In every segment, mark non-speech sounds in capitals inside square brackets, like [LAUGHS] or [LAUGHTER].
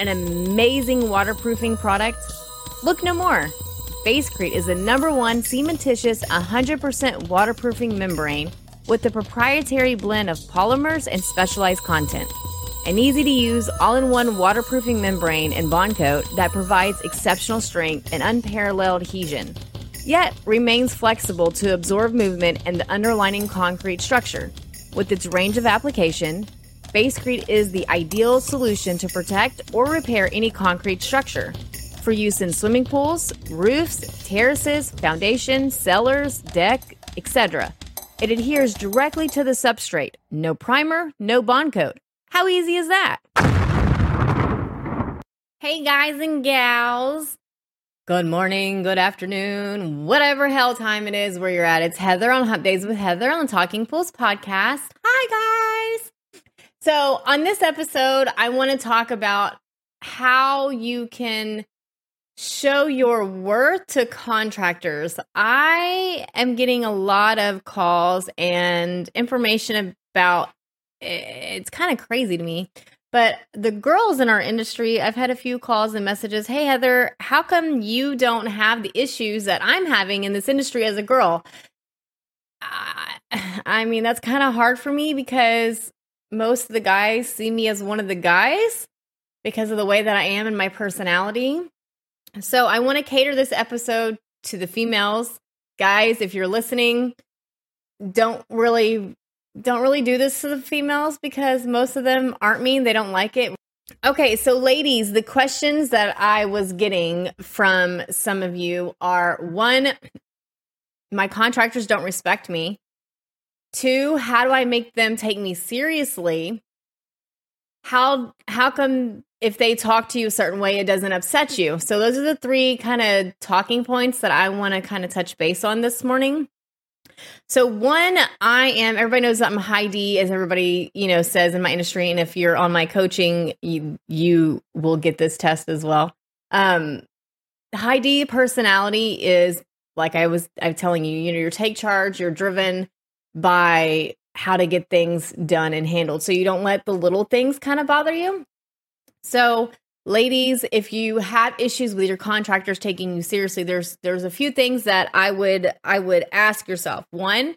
An amazing waterproofing product? Look no more. Basecrete is the number one cementitious 100% waterproofing membrane with a proprietary blend of polymers and specialized content. An easy to use, all in one waterproofing membrane and bond coat that provides exceptional strength and unparalleled adhesion, yet remains flexible to absorb movement and the underlying concrete structure. With its range of application, Basecrete is the ideal solution to protect or repair any concrete structure. For use in swimming pools, roofs, terraces, foundations, cellars, deck, etc. It adheres directly to the substrate. No primer, no bond coat. How easy is that? Hey guys and gals. Good morning, good afternoon, whatever hell time it is where you're at. It's Heather on Hump Days with Heather on the Talking Pools podcast. Hi guys. So, on this episode, I want to talk about how you can show your worth to contractors. I am getting a lot of calls and information about it's kind of crazy to me. But the girls in our industry, I've had a few calls and messages. Hey, Heather, how come you don't have the issues that I'm having in this industry as a girl? I [SIGHS] mean, that's kind of hard for me because most of the guys see me as one of the guys because of the way that I am and my personality. So I want to cater this episode to the females. Guys, if you're listening, don't really don't really do this to the females because most of them aren't mean, they don't like it. Okay, so ladies, the questions that I was getting from some of you are one my contractors don't respect me. Two, how do I make them take me seriously? How how come if they talk to you a certain way it doesn't upset you? So those are the three kind of talking points that I want to kind of touch base on this morning. So one, I am everybody knows that I'm high D, as everybody, you know, says in my industry. And if you're on my coaching, you you will get this test as well. Um high D personality is like I was I'm telling you, you know, you're take charge, you're driven, by how to get things done and handled. So you don't let the little things kind of bother you. So, ladies, if you have issues with your contractors taking you seriously, there's there's a few things that I would I would ask yourself. One,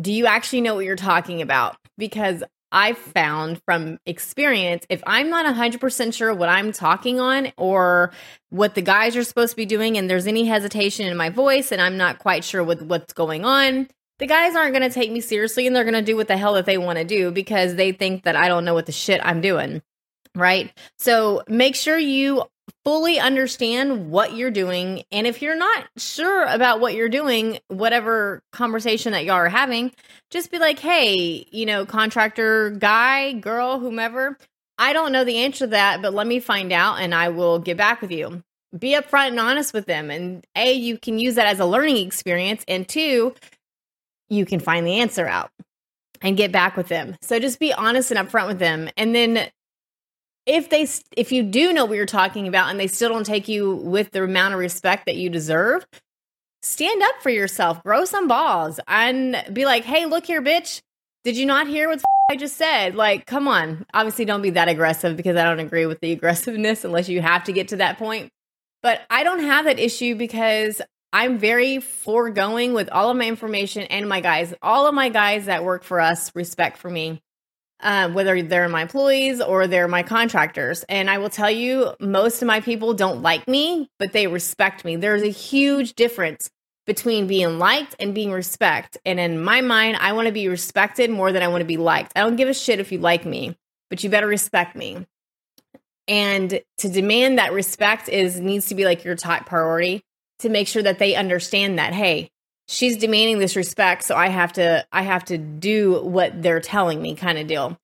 do you actually know what you're talking about? Because I've found from experience, if I'm not 100% sure what I'm talking on or what the guys are supposed to be doing, and there's any hesitation in my voice and I'm not quite sure what, what's going on, the guys aren't going to take me seriously and they're going to do what the hell that they want to do because they think that I don't know what the shit I'm doing. Right. So make sure you fully understand what you're doing. And if you're not sure about what you're doing, whatever conversation that y'all are having, just be like, hey, you know, contractor guy, girl, whomever, I don't know the answer to that, but let me find out and I will get back with you. Be upfront and honest with them. And A, you can use that as a learning experience. And two, you can find the answer out and get back with them. So just be honest and upfront with them. And then if they if you do know what you're talking about and they still don't take you with the amount of respect that you deserve, stand up for yourself, grow some balls and be like, "Hey, look here, bitch. Did you not hear what I just said?" Like, come on. Obviously don't be that aggressive because I don't agree with the [LAUGHS] aggressiveness unless you have to get to that point. But I don't have that issue because I'm very foregoing with all of my information and my guys. All of my guys that work for us respect for me, uh, whether they're my employees or they're my contractors. And I will tell you, most of my people don't like me, but they respect me. There's a huge difference between being liked and being respect. And in my mind, I want to be respected more than I want to be liked. I don't give a shit if you like me, but you better respect me. And to demand that respect is needs to be like your top priority to make sure that they understand that, hey, she's demanding this respect, so I have to I have to do what they're telling me kind of deal.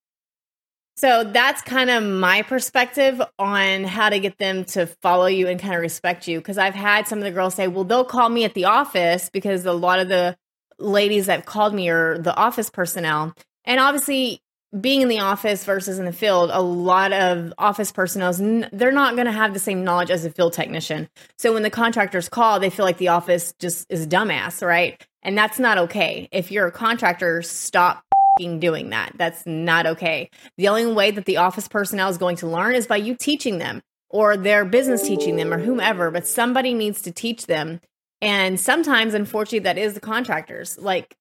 So that's kind of my perspective on how to get them to follow you and kind of respect you. Cause I've had some of the girls say, well, they'll call me at the office because a lot of the ladies that called me are the office personnel. And obviously, being in the office versus in the field, a lot of office personnel, they're not going to have the same knowledge as a field technician. So when the contractors call, they feel like the office just is dumbass, right? And that's not okay. If you're a contractor, stop doing that. That's not okay. The only way that the office personnel is going to learn is by you teaching them or their business teaching them or whomever, but somebody needs to teach them. And sometimes, unfortunately, that is the contractors. Like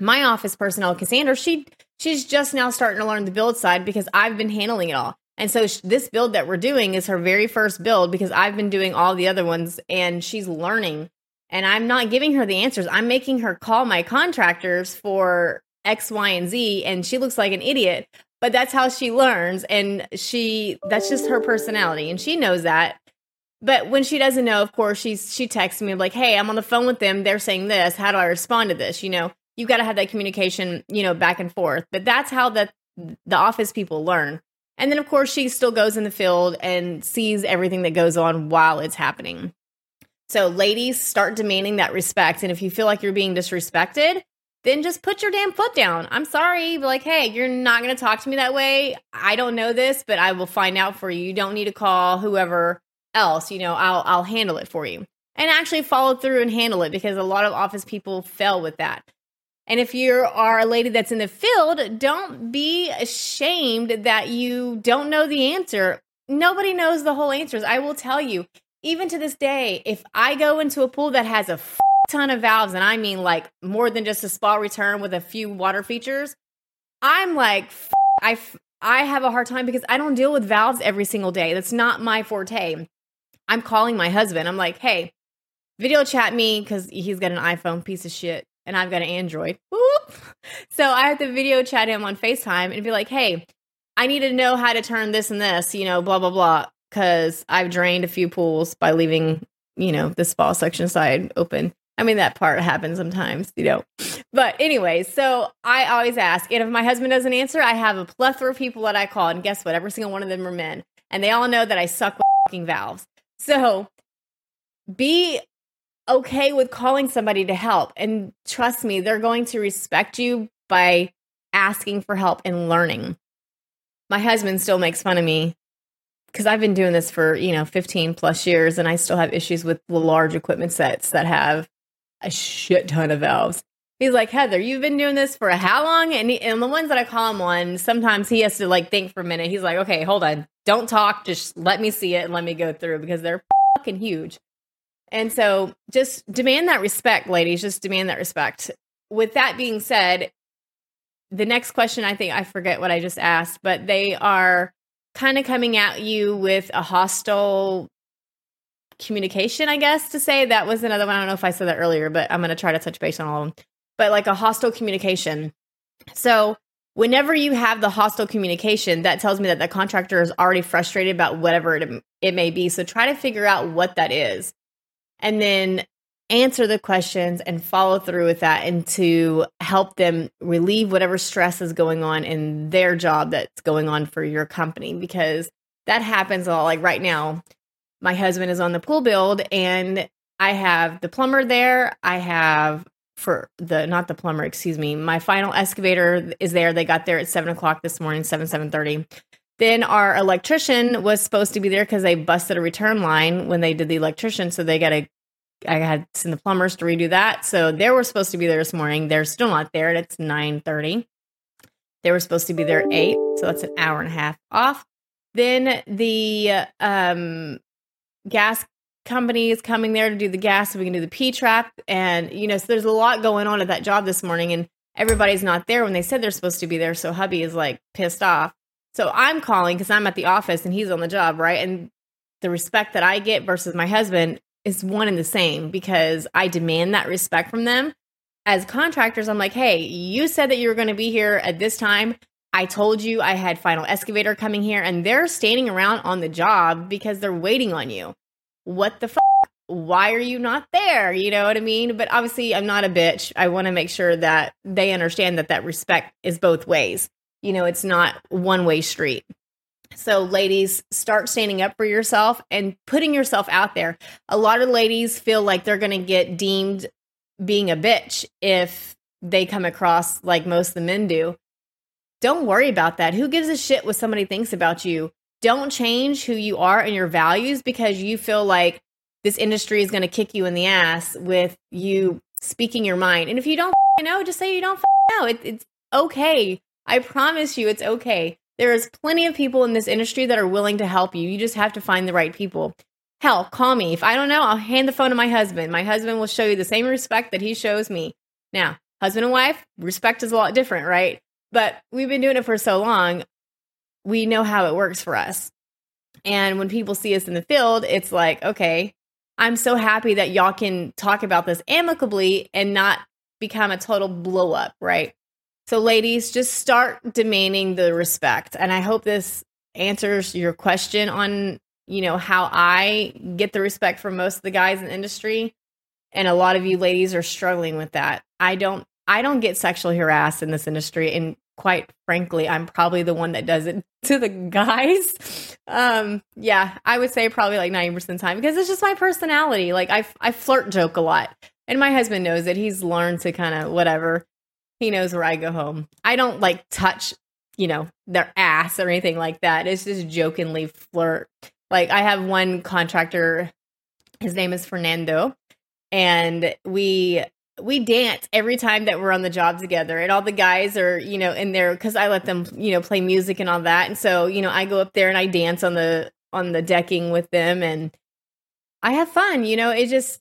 my office personnel, Cassandra, she she's just now starting to learn the build side because I've been handling it all. And so sh- this build that we're doing is her very first build because I've been doing all the other ones and she's learning. And I'm not giving her the answers. I'm making her call my contractors for X, Y, and Z, and she looks like an idiot. But that's how she learns, and she that's just her personality, and she knows that. But when she doesn't know, of course, she's she texts me like, "Hey, I'm on the phone with them. They're saying this. How do I respond to this?" You know, you got to have that communication, you know, back and forth. But that's how the the office people learn. And then, of course, she still goes in the field and sees everything that goes on while it's happening. So, ladies, start demanding that respect. And if you feel like you're being disrespected, then just put your damn foot down. I'm sorry. but Like, hey, you're not going to talk to me that way. I don't know this, but I will find out for you. You don't need to call whoever else. You know, I'll I'll handle it for you. And actually follow through and handle it because a lot of office people fail with that. And if you are a lady that's in the field, don't be ashamed that you don't know the answer. Nobody knows the whole answers. I will tell you, even to this day, if I go into a pool that has a ton of valves, and I mean like more than just a spa return with a few water features, I'm like, I, I have a hard time because I don't deal with valves every single day. That's not my forte. I'm calling my husband. I'm like, hey, video chat me because he's got an iPhone piece of shit and I've got an Android. Whoop. So I have to video chat him on FaceTime and be like, hey, I need to know how to turn this and this, you know, blah, blah, blah. Cause I've drained a few pools by leaving, you know, the spa section side open. I mean, that part happens sometimes, you know. But anyway, so I always ask. And if my husband doesn't answer, I have a plethora of people that I call. And guess what? Every single one of them are men. And they all know that I suck with valves. So be okay with calling somebody to help. And trust me, they're going to respect you by asking for help and learning. My husband still makes fun of me because I've been doing this for, you know, 15 plus years and I still have issues with the large equipment sets that have a shit ton of valves. He's like, Heather, you've been doing this for how long? And, he, and the ones that I call him on, sometimes he has to like think for a minute. He's like, okay, hold on. Don't talk. Just let me see it and let me go through because they're fucking huge. And so just demand that respect, ladies. Just demand that respect. With that being said, the next question, I think I forget what I just asked, but they are kind of coming at you with a hostile communication, I guess, to say. That was another one. I don't know if I said that earlier, but I'm going to try to touch base on all of them. But like a hostile communication. So, whenever you have the hostile communication, that tells me that the contractor is already frustrated about whatever it, it may be. So, try to figure out what that is. And then answer the questions and follow through with that and to help them relieve whatever stress is going on in their job that's going on for your company because that happens a lot like right now my husband is on the pool build and I have the plumber there. I have for the not the plumber, excuse me. My final excavator is there. They got there at seven o'clock this morning, seven seven thirty. Then our electrician was supposed to be there because they busted a return line when they did the electrician, so they got to. I had to send the plumbers to redo that, so they were supposed to be there this morning. They're still not there, and it's nine thirty. They were supposed to be there eight, so that's an hour and a half off. Then the um gas is coming there to do the gas so we can do the P trap. And, you know, so there's a lot going on at that job this morning and everybody's not there when they said they're supposed to be there. So hubby is like pissed off. So I'm calling because I'm at the office and he's on the job, right? And the respect that I get versus my husband is one and the same because I demand that respect from them. As contractors, I'm like, hey, you said that you were going to be here at this time. I told you I had Final Excavator coming here and they're standing around on the job because they're waiting on you. What the fuck? Why are you not there? You know what I mean? But obviously, I'm not a bitch. I want to make sure that they understand that that respect is both ways. You know, it's not one way street. So, ladies, start standing up for yourself and putting yourself out there. A lot of ladies feel like they're going to get deemed being a bitch if they come across like most of the men do. Don't worry about that. Who gives a shit what somebody thinks about you? Don't change who you are and your values because you feel like this industry is going to kick you in the ass with you speaking your mind. And if you don't know, just say you don't know. It, it's okay. I promise you, it's okay. There is plenty of people in this industry that are willing to help you. You just have to find the right people. Hell, call me. If I don't know, I'll hand the phone to my husband. My husband will show you the same respect that he shows me. Now, husband and wife, respect is a lot different, right? But we've been doing it for so long, we know how it works for us. And when people see us in the field, it's like, okay, I'm so happy that y'all can talk about this amicably and not become a total blow up, right? So, ladies, just start demanding the respect. And I hope this answers your question on, you know, how I get the respect from most of the guys in the industry. And a lot of you ladies are struggling with that. I don't I don't get sexually harassed in this industry and quite frankly, I'm probably the one that does it [LAUGHS] to the guys. Um, yeah, I would say probably like 90% of the time because it's just my personality. Like I I flirt joke a lot. And my husband knows it. He's learned to kind of whatever. He knows where I go home. I don't like touch, you know, their ass or anything like that. It's just jokingly flirt. Like I have one contractor, his name is Fernando, and we we dance every time that we're on the job together and all the guys are you know in there because i let them you know play music and all that and so you know i go up there and i dance on the on the decking with them and i have fun you know it just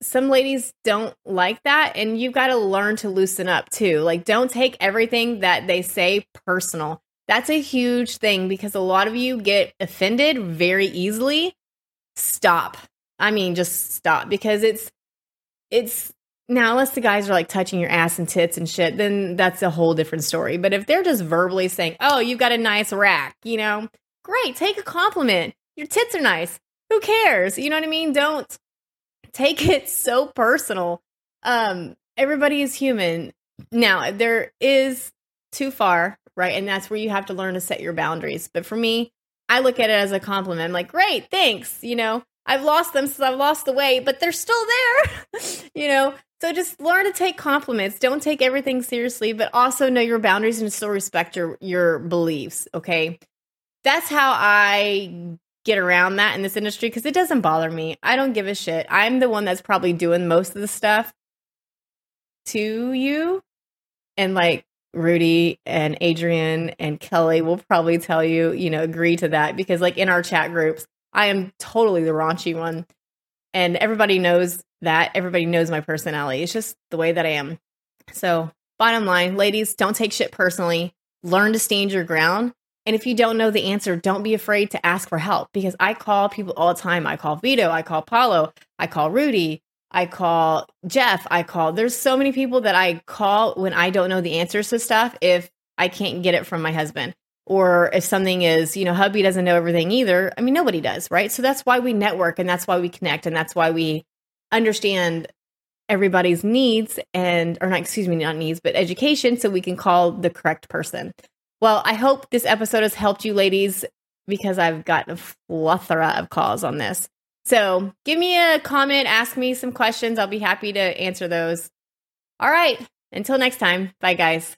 some ladies don't like that and you've got to learn to loosen up too like don't take everything that they say personal that's a huge thing because a lot of you get offended very easily stop i mean just stop because it's it's now, unless the guys are like touching your ass and tits and shit, then that's a whole different story. But if they're just verbally saying, oh, you've got a nice rack, you know, great, take a compliment. Your tits are nice. Who cares? You know what I mean? Don't take it so personal. Um, everybody is human. Now, there is too far, right? And that's where you have to learn to set your boundaries. But for me, I look at it as a compliment. I'm like, great, thanks. You know, I've lost them since I've lost the weight, but they're still there. [LAUGHS] you know, so just learn to take compliments. Don't take everything seriously, but also know your boundaries and still respect your your beliefs. Okay, that's how I get around that in this industry because it doesn't bother me. I don't give a shit. I'm the one that's probably doing most of the stuff to you, and like Rudy and Adrian and Kelly will probably tell you, you know, agree to that because like in our chat groups, I am totally the raunchy one. And everybody knows that everybody knows my personality. It's just the way that I am. So, bottom line, ladies, don't take shit personally. Learn to stand your ground. And if you don't know the answer, don't be afraid to ask for help because I call people all the time. I call Vito, I call Paulo, I call Rudy, I call Jeff, I call. There's so many people that I call when I don't know the answers to stuff if I can't get it from my husband. Or if something is, you know, hubby doesn't know everything either. I mean, nobody does, right? So that's why we network and that's why we connect and that's why we understand everybody's needs and or not excuse me not needs but education so we can call the correct person well i hope this episode has helped you ladies because i've gotten a plethora of calls on this. So give me a comment ask me some questions. I'll be happy to answer those. All right. Until next time. Bye guys